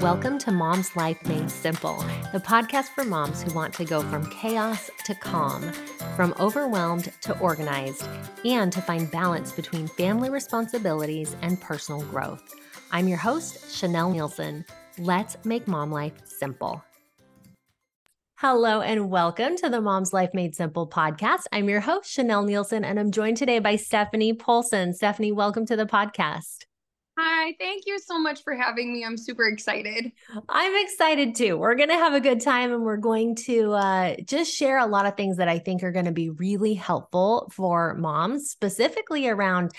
Welcome to Mom's Life Made Simple, the podcast for moms who want to go from chaos to calm, from overwhelmed to organized, and to find balance between family responsibilities and personal growth. I'm your host, Chanelle Neilson. Let's make mom life simple. Hello and welcome to the Mom's Life Made Simple podcast. I'm your host, Chanelle Neilson, and I'm joined today by Stephanie Polcyn. Stephanie, welcome to the podcast. Hi, thank you so much for having me. I'm super excited. I'm excited too. We're going to have a good time and we're going to uh, just share a lot of things that I think are going to be really helpful for moms, specifically around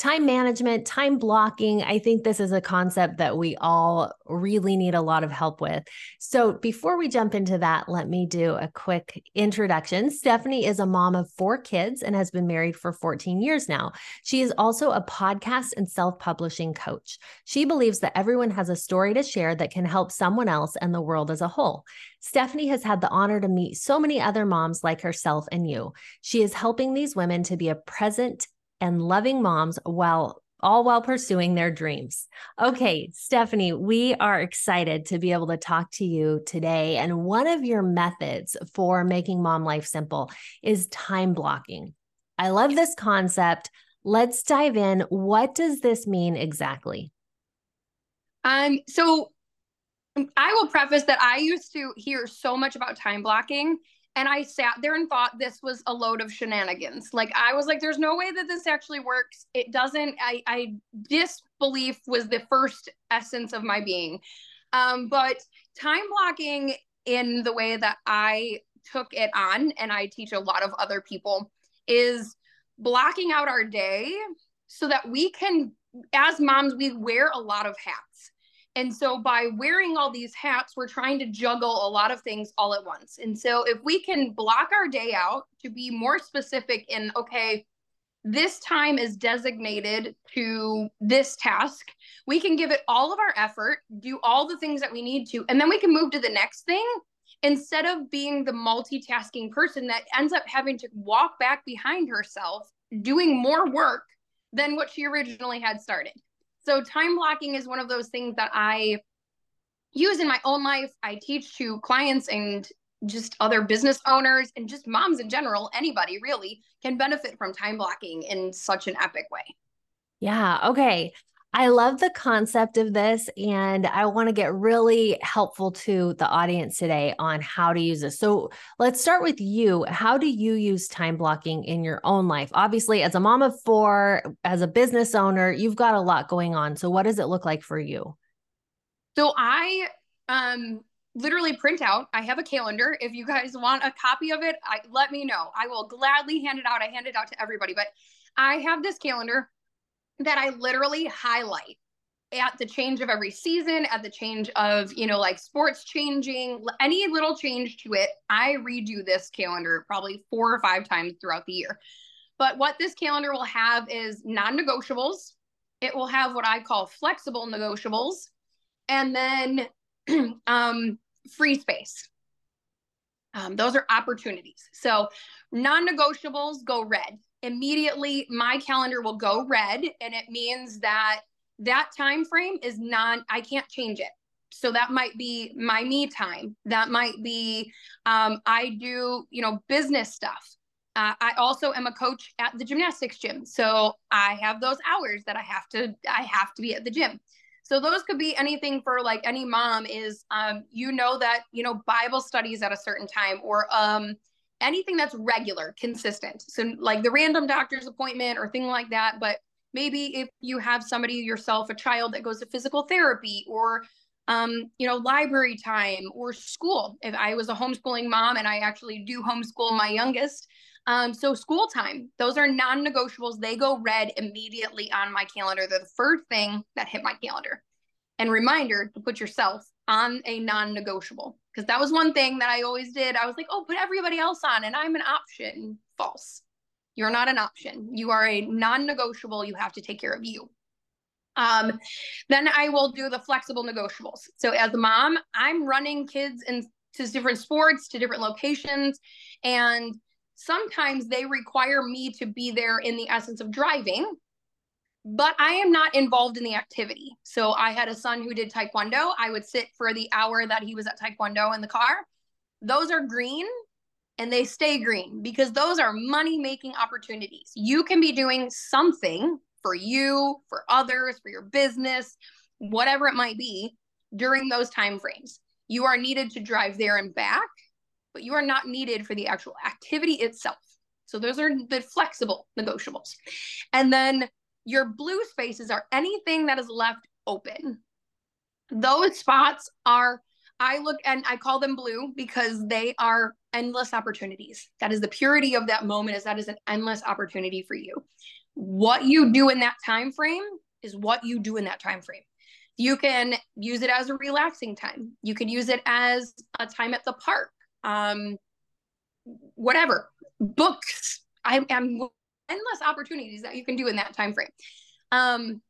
time management, time blocking. I think this is a concept that we all really need a lot of help with. So, before we jump into that, let me do a quick introduction. Stephanie is a mom of four kids and has been married for 14 years now. She is also a podcast and self publishing coach. She believes that everyone has a story to share that can help someone else and the world as a whole. Stephanie has had the honor to meet so many other moms like herself and you. She is helping these women to be a present and loving moms while all while pursuing their dreams. Okay, Stephanie, we are excited to be able to talk to you today. And one of your methods for making mom life simple is time blocking. I love this concept. Let's dive in. What does this mean exactly? Um, so I will preface that I used to hear so much about time blocking and I sat there and thought this was a load of shenanigans. Like I was like, there's no way that this actually works. It doesn't. I, I disbelief was the first essence of my being. Um, but time blocking in the way that I took it on, and I teach a lot of other people, is blocking out our day so that we can, as moms, we wear a lot of hats. And so by wearing all these hats, we're trying to juggle a lot of things all at once. And so if we can block our day out to be more specific in, okay, this time is designated to this task, we can give it all of our effort, do all the things that we need to, and then we can move to the next thing instead of being the multitasking person that ends up having to walk back behind herself doing more work than what she originally had started. So time blocking is one of those things that I use in my own life. I teach to clients and just other business owners and just moms in general, anybody really can benefit from time blocking in such an epic way. Yeah. Okay. I love the concept of this, and I want to get really helpful to the audience today on how to use this. So, let's start with you. How do you use time blocking in your own life? Obviously, as a mom of four, as a business owner, you've got a lot going on. So, what does it look like for you? So, I um literally print out. I have a calendar. If you guys want a copy of it, I, let me know. I will gladly hand it out. I hand it out to everybody, but I have this calendar that I literally highlight at the change of every season, at the change of, you know, like sports changing, any little change to it, I redo this calendar probably four or five times throughout the year. But what this calendar will have is non negotiables. It will have what I call flexible negotiables and then um, free space. Um, those are opportunities. So non negotiables go red immediately my calendar will go red and it means that that time frame is non i can't change it. So that might be my me time. That might be um, i do you know business stuff. Uh, i also am a coach at the gymnastics gym. So i have those hours that i have to i have to be at the gym. So those could be anything for like any mom is um, you know that you know bible studies at a certain time or um, anything that's regular, consistent. So like the random doctor's appointment or thing like that. But maybe if you have somebody yourself, a child that goes to physical therapy or um, you know, library time or school. If I was a homeschooling mom and I actually do homeschool my youngest, um, so school time, those are non-negotiables. They go red immediately on my calendar. They're the first thing that hit my calendar. And reminder to put yourself on a non-negotiable because that was one thing that I always did. I was like, oh, put everybody else on and I'm an option. False. You're not an option. You are a non negotiable. You have to take care of you. Um, then I will do the flexible negotiables. So as a mom, I'm running kids into different sports, to different locations. And sometimes they require me to be there in the essence of driving. But I am not involved in the activity. So I had a son who did taekwondo. I would sit for the hour that he was at taekwondo in the car. Those are green and they stay green because those are money making opportunities. You can be doing something for you, for others, for your business, whatever it might be during those time frames. You are needed to drive there and back, but you are not needed for the actual activity itself. So those are the flexible negotiables. And then your blue spaces are anything that is left open. Those spots are, I look and I call them blue because they are endless opportunities. That is the purity of that moment is that is an endless opportunity for you. What you do in that time frame is what you do in that time frame. You can use it as a relaxing time. You can use it as a time at the park. Um, whatever. Books. I am endless opportunities that you can do in that time frame um,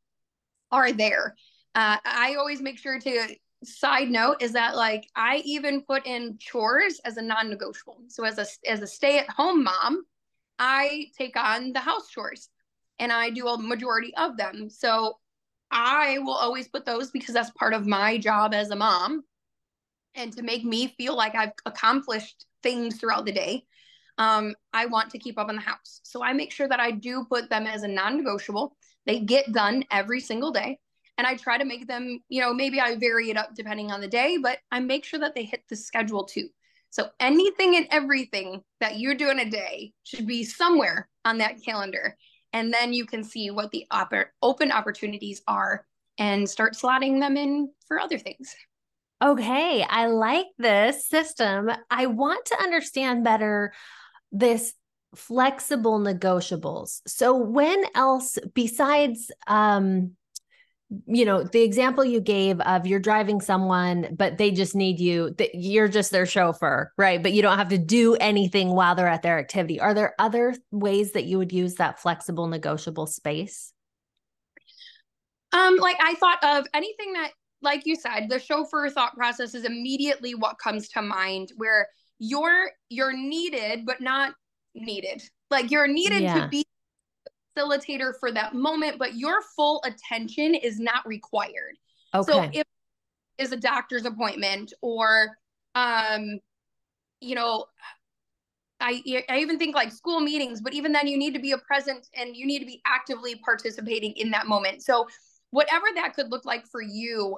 are there. Uh, I always make sure to side note is that like I even put in chores as a non-negotiable. So as a as a stay-at-home mom, I take on the house chores and I do a majority of them. So I will always put those because that's part of my job as a mom and to make me feel like I've accomplished things throughout the day um, I want to keep up in the house. So I make sure that I do put them as a non negotiable. They get done every single day. And I try to make them, you know, maybe I vary it up depending on the day, but I make sure that they hit the schedule too. So anything and everything that you do in a day should be somewhere on that calendar. And then you can see what the op- open opportunities are and start slotting them in for other things. Okay, I like this system. I want to understand better this flexible negotiables. So when else besides um you know the example you gave of you're driving someone but they just need you that you're just their chauffeur right? But you don't have to do anything while they're at their activity. Are there other ways that you would use that flexible negotiable space? Um like i thought of anything that like you said the chauffeur thought process is immediately what comes to mind where you're you're needed but not needed like you're needed yeah. to be facilitator for that moment but your full attention is not required okay. so if is a doctor's appointment or um you know I, I even think like school meetings, but even then you need to be a present and you need to be actively participating in that moment. So whatever that could look like for you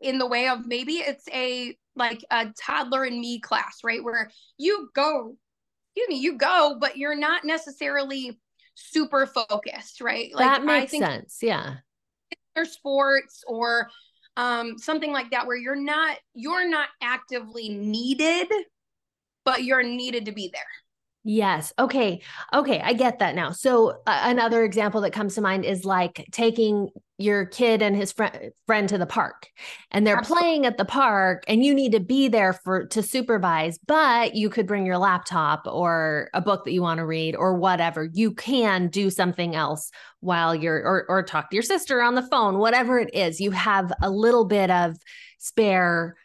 in the way of maybe it's a like a toddler and me class, right? Where you go, excuse me, you go, but you're not necessarily super focused, right? Like that makes sense. Yeah. Or sports or um something like that where you're not you're not actively needed, but you're needed to be there. Yes. Okay. Okay. I get that now. So, uh, another example that comes to mind is like taking your kid and his friend friend to the park. And they're Absolutely. playing at the park and you need to be there for to supervise but you could bring your laptop or a book that you want to read or whatever. You can do something else while you're or or talk to your sister on the phone whatever it is. You have a little bit of spare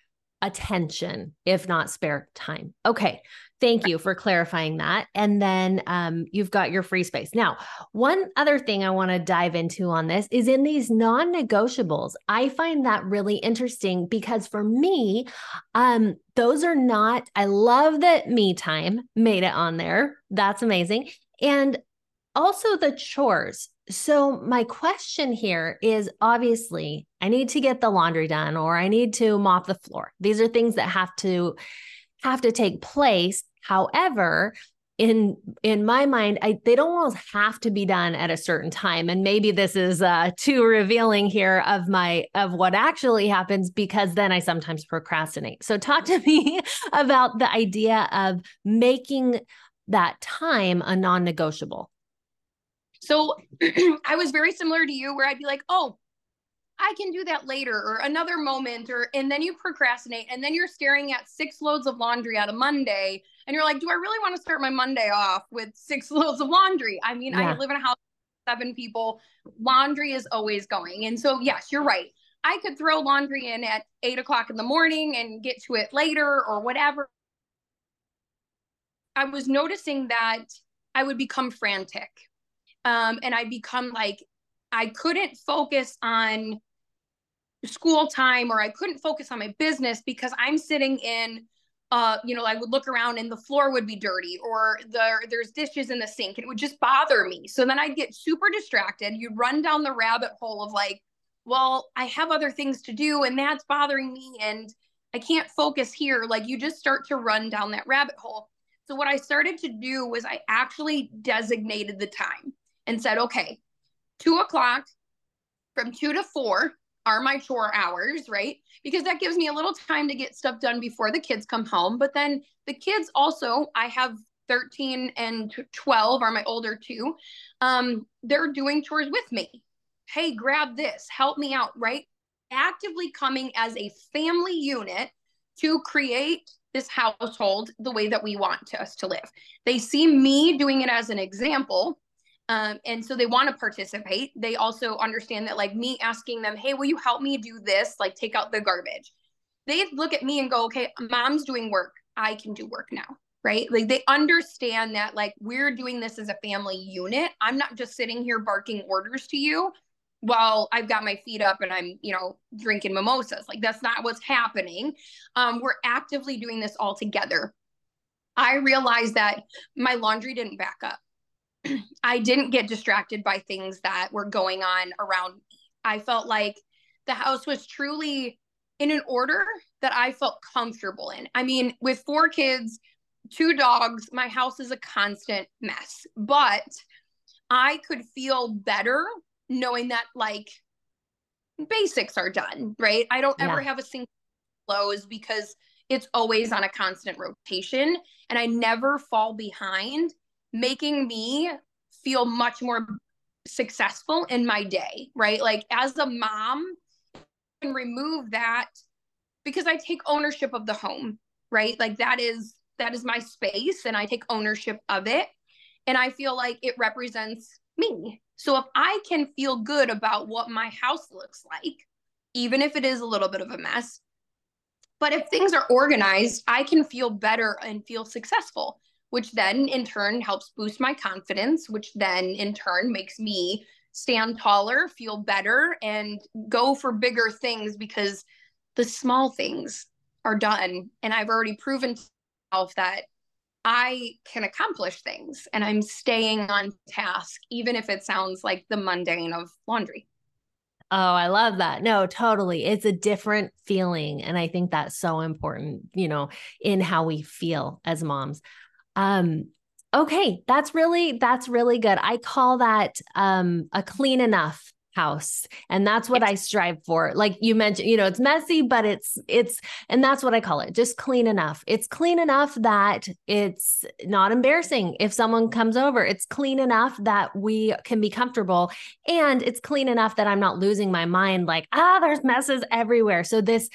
attention if not spare time. Okay Thank you for clarifying that. And then um, you've got your free space. Now, one other thing I want to dive into on this is in these non negotiables. I find that really interesting because for me, um, those are not, I love that me time made it on there. That's amazing. And also the chores. So, my question here is obviously, I need to get the laundry done or I need to mop the floor. These are things that have to have to take place. However, in in my mind I, they don't always have to be done at a certain time. And maybe this is uh too revealing here of my of what actually happens because then i sometimes procrastinate. So talk to me about the idea of making that time a non-negotiable. So i was very similar to you where i'd be like oh I can do that later or another moment or and then you procrastinate and then you're staring at six loads of laundry out of Monday and you're like, do I really want to start my Monday off with six loads of laundry? I mean, yeah. I live in a house seven people. Laundry is always going. And so yes, you're right. I could throw laundry in at eight o'clock in the morning and get to it later or whatever. I was noticing that I would become frantic. Um, and I become like I couldn't focus on school time or I couldn't focus on my business because I'm sitting in uh, you know, I would look around and the floor would be dirty or there there's dishes in the sink it would just bother me. So then I'd get super distracted. You'd run down the rabbit hole of like, well, I have other things to do and that's bothering me and I can't focus here. Like you just start to run down that rabbit hole. So what I started to do was I actually designated the time and said, okay, two o'clock from two to four are my chore hours, right? Because that gives me a little time to get stuff done before the kids come home. But then the kids also, I have 13 and 12 are my older two. Um, they're doing chores with me. Hey, grab this, help me out, right? Actively coming as a family unit to create this household the way that we want to us to live. They see me doing it as an example um, and so they want to participate. They also understand that, like me asking them, hey, will you help me do this? Like take out the garbage. They look at me and go, okay, mom's doing work. I can do work now. Right. Like they understand that, like, we're doing this as a family unit. I'm not just sitting here barking orders to you while I've got my feet up and I'm, you know, drinking mimosas. Like that's not what's happening. Um, we're actively doing this all together. I realized that my laundry didn't back up I didn't get distracted by things that were going on around me. I felt like the house was truly in an order that I felt comfortable in. I mean, with four kids, two dogs, my house is a constant mess, but I could feel better knowing that like basics are done, right? I don't yeah. ever have a single close because it's always on a constant rotation and I never fall behind making me feel much more successful in my day, right? Like as a mom, I can remove that because I take ownership of the home, right? Like that is that is my space and I take ownership of it and I feel like it represents me. So if I can feel good about what my house looks like, even if it is a little bit of a mess, but if things are organized, I can feel better and feel successful which then in turn helps boost my confidence, which then in turn makes me stand taller, feel better, and go for bigger things because the small things are done. And I've already proven to myself that I can accomplish things and I'm staying on task, even if it sounds like the mundane of laundry. Oh, I love that. No, totally. It's a different feeling. And I think that's so important, you know, in how we feel as moms. Um, okay, that's really that's really good. I call that um a clean enough house and that's what i strive for. Like you mentioned you know it's messy but it's it's and that's what i call it just clean enough. It's clean enough that it's not embarrassing if someone comes over. It's clean enough that we can be comfortable and it's clean enough that i'm not losing my mind like ah there's messes everywhere. So this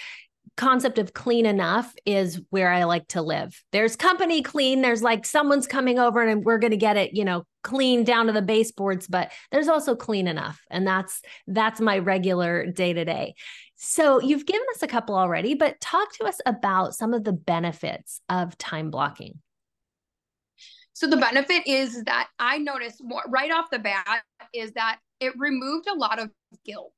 concept of clean enough is where I like to live. There's company clean, there's like someone's coming over and we're going to get it, you know, clean down to the baseboards, but there's also clean enough. And that's that's my regular day to day. So you've given us a couple already, but talk to us about some of the benefits of time blocking. So the benefit is that I noticed right off the bat is that it removed a lot of guilt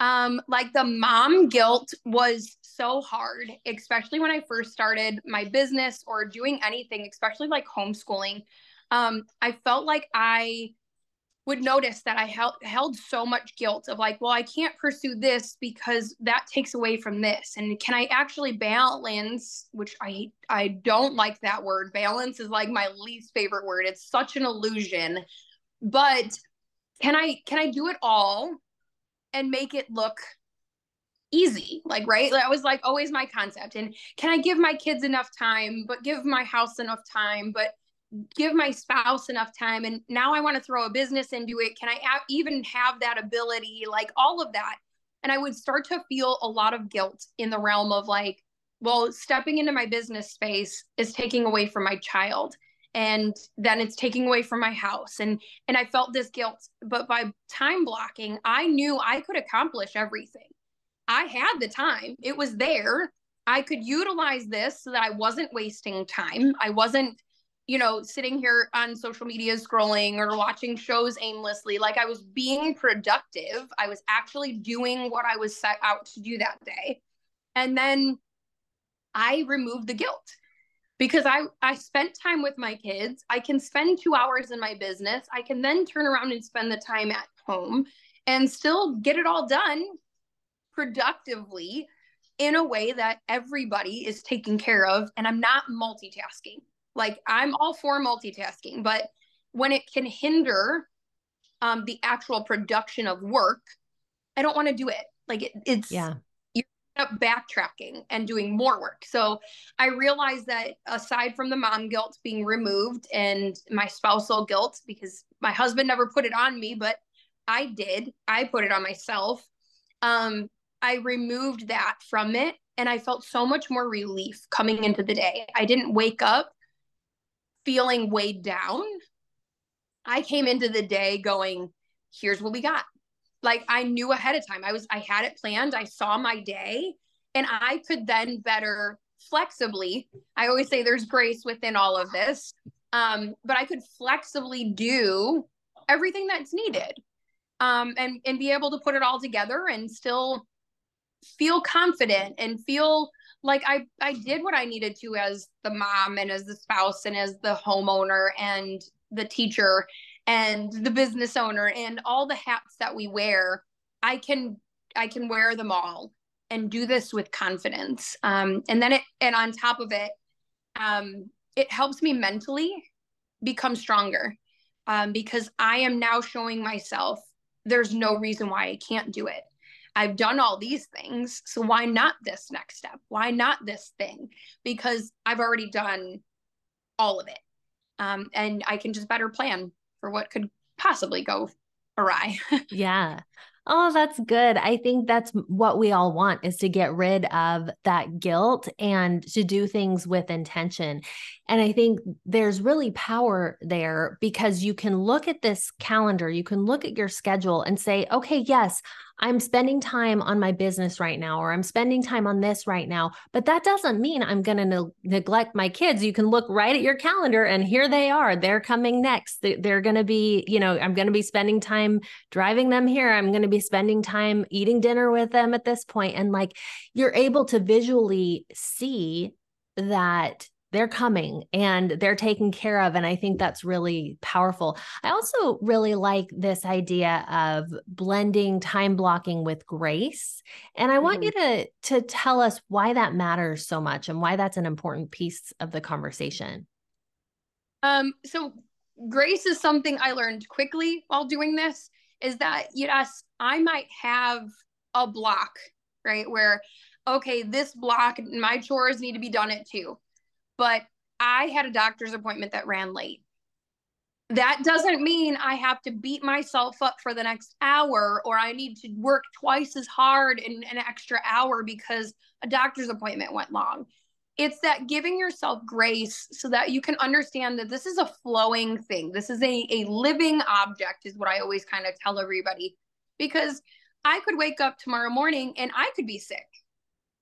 um, like the mom guilt was so hard, especially when I first started my business or doing anything, especially like homeschooling. Um, I felt like I would notice that I held held so much guilt of like, well, I can't pursue this because that takes away from this. And can I actually balance, which I I don't like that word. Balance is like my least favorite word. It's such an illusion. But can I can I do it all and make it look easy like right? That was like always my concept. And can i give my kids enough time but give my house enough time but give my spouse enough time? And now i want to throw a business into it. Can i even have that ability like all of that? And i would start to feel a lot of guilt in the realm of like well stepping into my business space is taking away from my child and then it's taking away from my house and and i felt this guilt but by time blocking i knew i could accomplish everything i had the time it was there i could utilize this so that i wasn't wasting time i wasn't you know, sitting here on social media scrolling or watching shows aimlessly. Like I was being productive. I was actually doing what I was set out to do that day. And then I removed the guilt because I I spent time with my kids. I can spend 2 hours in my business. I can then turn around and spend the time at home and still get it all done productively in a way that everybody is taken care of and I'm not multitasking. Like I'm all for multitasking, but when it can hinder um, the actual production of work, I don't want to do it. Like it, it's yeah. Up backtracking and doing more work. So I realized that aside from the mom guilt being removed and my spousal guilt, because my husband never put it on me, but I did. I put it on myself. Um, I removed that from it and I felt so much more relief coming into the day. I didn't wake up feeling weighed down, I came into the day going, here's what we got. Like I knew ahead of time. I was I had it planned. I saw my day and I could then better flexibly. I always say there's grace within all of this. Um, but I could flexibly do everything that's needed. Um, and and be able to put it all together and still feel confident and feel like I I did what I needed to as the mom and as the spouse and as the homeowner and the teacher and the business owner and all the hats that we wear. I can I can wear them all and do this with confidence. Um, and then it and on top of it, um, it helps me mentally become stronger um, because I am now showing myself there's no reason why I can't do it. I've done all these things. So why not this next step? Why not this thing? Because I've already done all of it. Um, and I can just better plan for what could possibly go awry. yeah. Oh, that's good. I think that's what we all want is to get rid of that guilt and to do things with intention. And I think there's really power there because you can look at this calendar, you can look at your schedule and say, okay, yes, I'm spending time on my business right now, or I'm spending time on this right now. But that doesn't mean I'm going to ne- neglect my kids. You can look right at your calendar and here they are. They're coming next. They're going to be, you know, I'm going to be spending time driving them here. I'm going to be spending time eating dinner with them at this point. And like you're able to visually see that they're coming and they're taken care of and i think that's really powerful. I also really like this idea of blending time blocking with grace and i mm-hmm. want you to to tell us why that matters so much and why that's an important piece of the conversation. Um so grace is something i learned quickly while doing this is that yes i might have a block right where okay this block my chores need to be done at two but I had a doctor's appointment that ran late. That doesn't mean I have to beat myself up for the next hour or I need to work twice as hard in an extra hour because a doctor's appointment went long. It's that giving yourself grace so that you can understand that this is a flowing thing. This is a, a living object, is what I always kind of tell everybody. Because I could wake up tomorrow morning and I could be sick,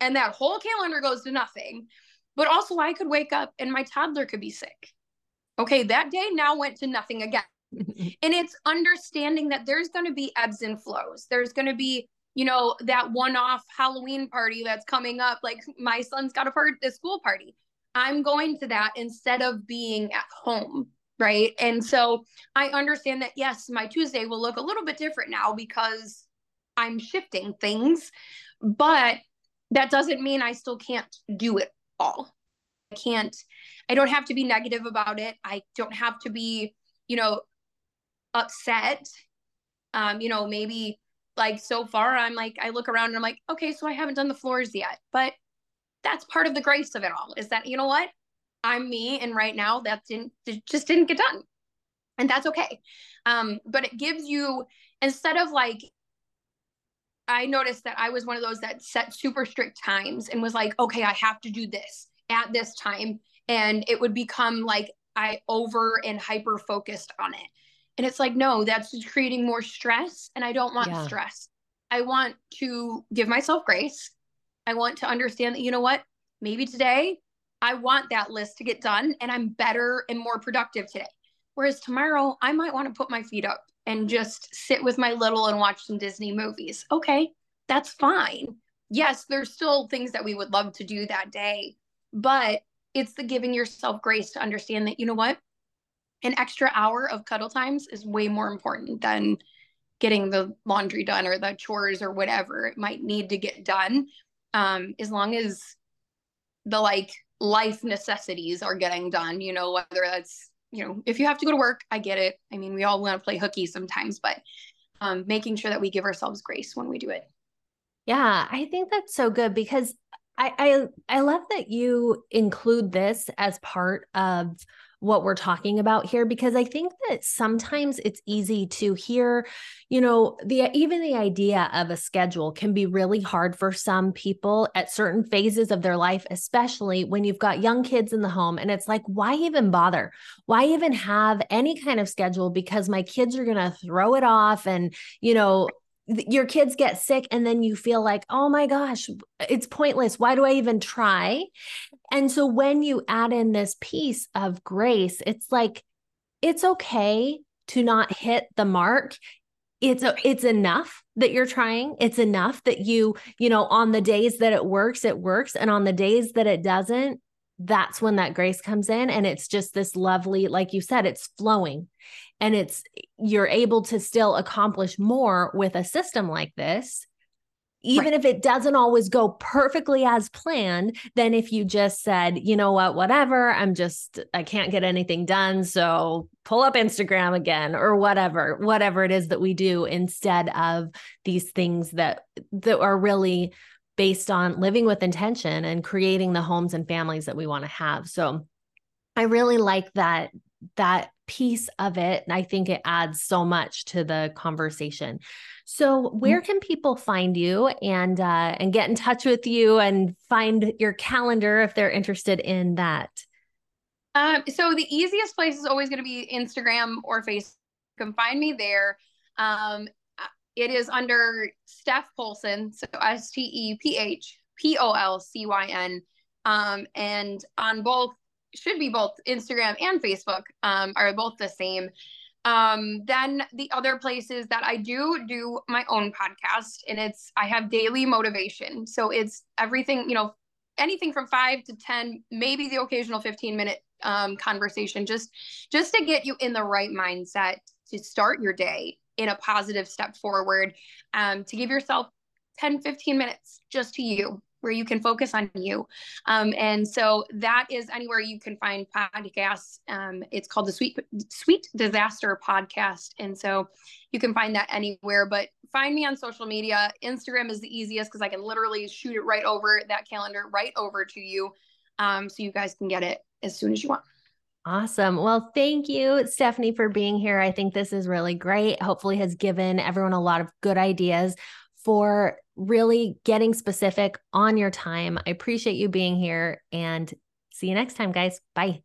and that whole calendar goes to nothing but also, I could wake up and my toddler could be sick. Okay, that day now went to nothing again. and it's understanding that there's going to be ebbs and flows. There's going to be, you know, that one off Halloween party that's coming up. Like my son's got a part, a school party. I'm going to that instead of being at home. Right. And so I understand that, yes, my Tuesday will look a little bit different now because I'm shifting things, but that doesn't mean I still can't do it all. I can't, I don't have to be negative about it. I don't have to be, you know, upset. Um, you know, maybe like so far, I'm like, I look around and I'm like, okay, so I haven't done the floors yet. But that's part of the grace of it all is that, you know what? I'm me. And right now that didn't, just didn't get done. And that's okay. Um, but it gives you, instead of like I noticed that I was one of those that set super strict times and was like, okay, I have to do this at this time. And it would become like I over and hyper focused on it. And it's like, no, that's just creating more stress. And I don't want yeah. stress. I want to give myself grace. I want to understand that, you know what? Maybe today I want that list to get done and I'm better and more productive today. Whereas tomorrow, I might want to put my feet up and just sit with my little and watch some Disney movies. Okay, that's fine. Yes, there's still things that we would love to do that day, but it's the giving yourself grace to understand that, you know what? An extra hour of cuddle times is way more important than getting the laundry done or the chores or whatever it might need to get done. Um, as long as the like life necessities are getting done, you know, whether that's, you know, if you have to go to work, I get it. I mean, we all want to play hooky sometimes, but um, making sure that we give ourselves grace when we do it. Yeah, I think that's so good because I, I I love that you include this as part of what we're talking about here because I think that sometimes it's easy to hear, you know, the even the idea of a schedule can be really hard for some people at certain phases of their life, especially when you've got young kids in the home and it's like why even bother? Why even have any kind of schedule because my kids are going to throw it off and, you know, your kids get sick and then you feel like, oh my gosh, it's pointless. Why do I even try? And so when you add in this piece of grace, it's like, it's okay to not hit the mark. It's a, it's enough that you're trying. It's enough that you, you know, on the days that it works, it works. And on the days that it doesn't, that's when that grace comes in. And it's just this lovely, like you said, it's flowing and it's you're able to still accomplish more with a system like this even right. if it doesn't always go perfectly as planned than if you just said you know what whatever i'm just i can't get anything done so pull up instagram again or whatever whatever it is that we do instead of these things that that are really based on living with intention and creating the homes and families that we want to have so i really like that that piece of it and i think it adds so much to the conversation. So mm-hmm. where can people find you and uh, and get in touch with you and find your calendar if they're interested in that? Um, so the easiest place is always going to be instagram or facebook you can find me there. Um, it is under steph Polcyn, so s-t-e-p-h-p-o-l-c-y-n um, and on both should be both Instagram and Facebook um, are both the same. Um, then the other places that I do do my own podcast, and it's I have daily motivation. So it's everything, you know, anything from five to ten, maybe the occasional fifteen minute um, conversation, just just to get you in the right mindset to start your day in a positive step forward. Um, to give yourself 10, 15 minutes just to you where you can focus on you. Um, and so that is anywhere you can find podcasts. Um, it's called the Sweet Sweet Disaster Podcast, and so you can find that anywhere. But find me on social media. Instagram is the easiest because I can literally shoot it right over that calendar right over to you, um, so you guys can get it as soon as you want. Awesome. Well, thank you, Stephanie, for being here. I think this is really great. Hopefully, has given everyone a lot of good ideas for really getting specific on your time. I appreciate you being here and see you next time, guys. Bye.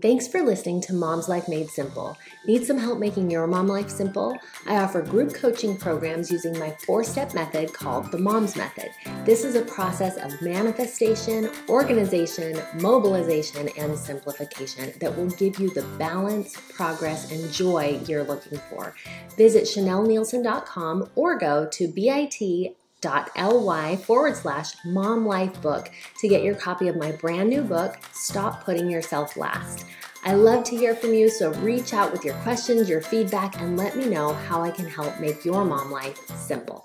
Thanks for listening to Mom's Life Made Simple. Need some help making your mom life simple? I offer group coaching programs using my four step method called the Mom's Method. This is a process of manifestation, organization, mobilization, and simplification that will give you the balance, progress, and joy you're looking for. Visit ChanelleNeilson.com or go to bit ly forward slash mom life book to get your copy of my brand new book, Stop Putting Yourself Last. I love to hear from you, so reach out with your questions, your feedback, and let me know how I can help make your mom life simple.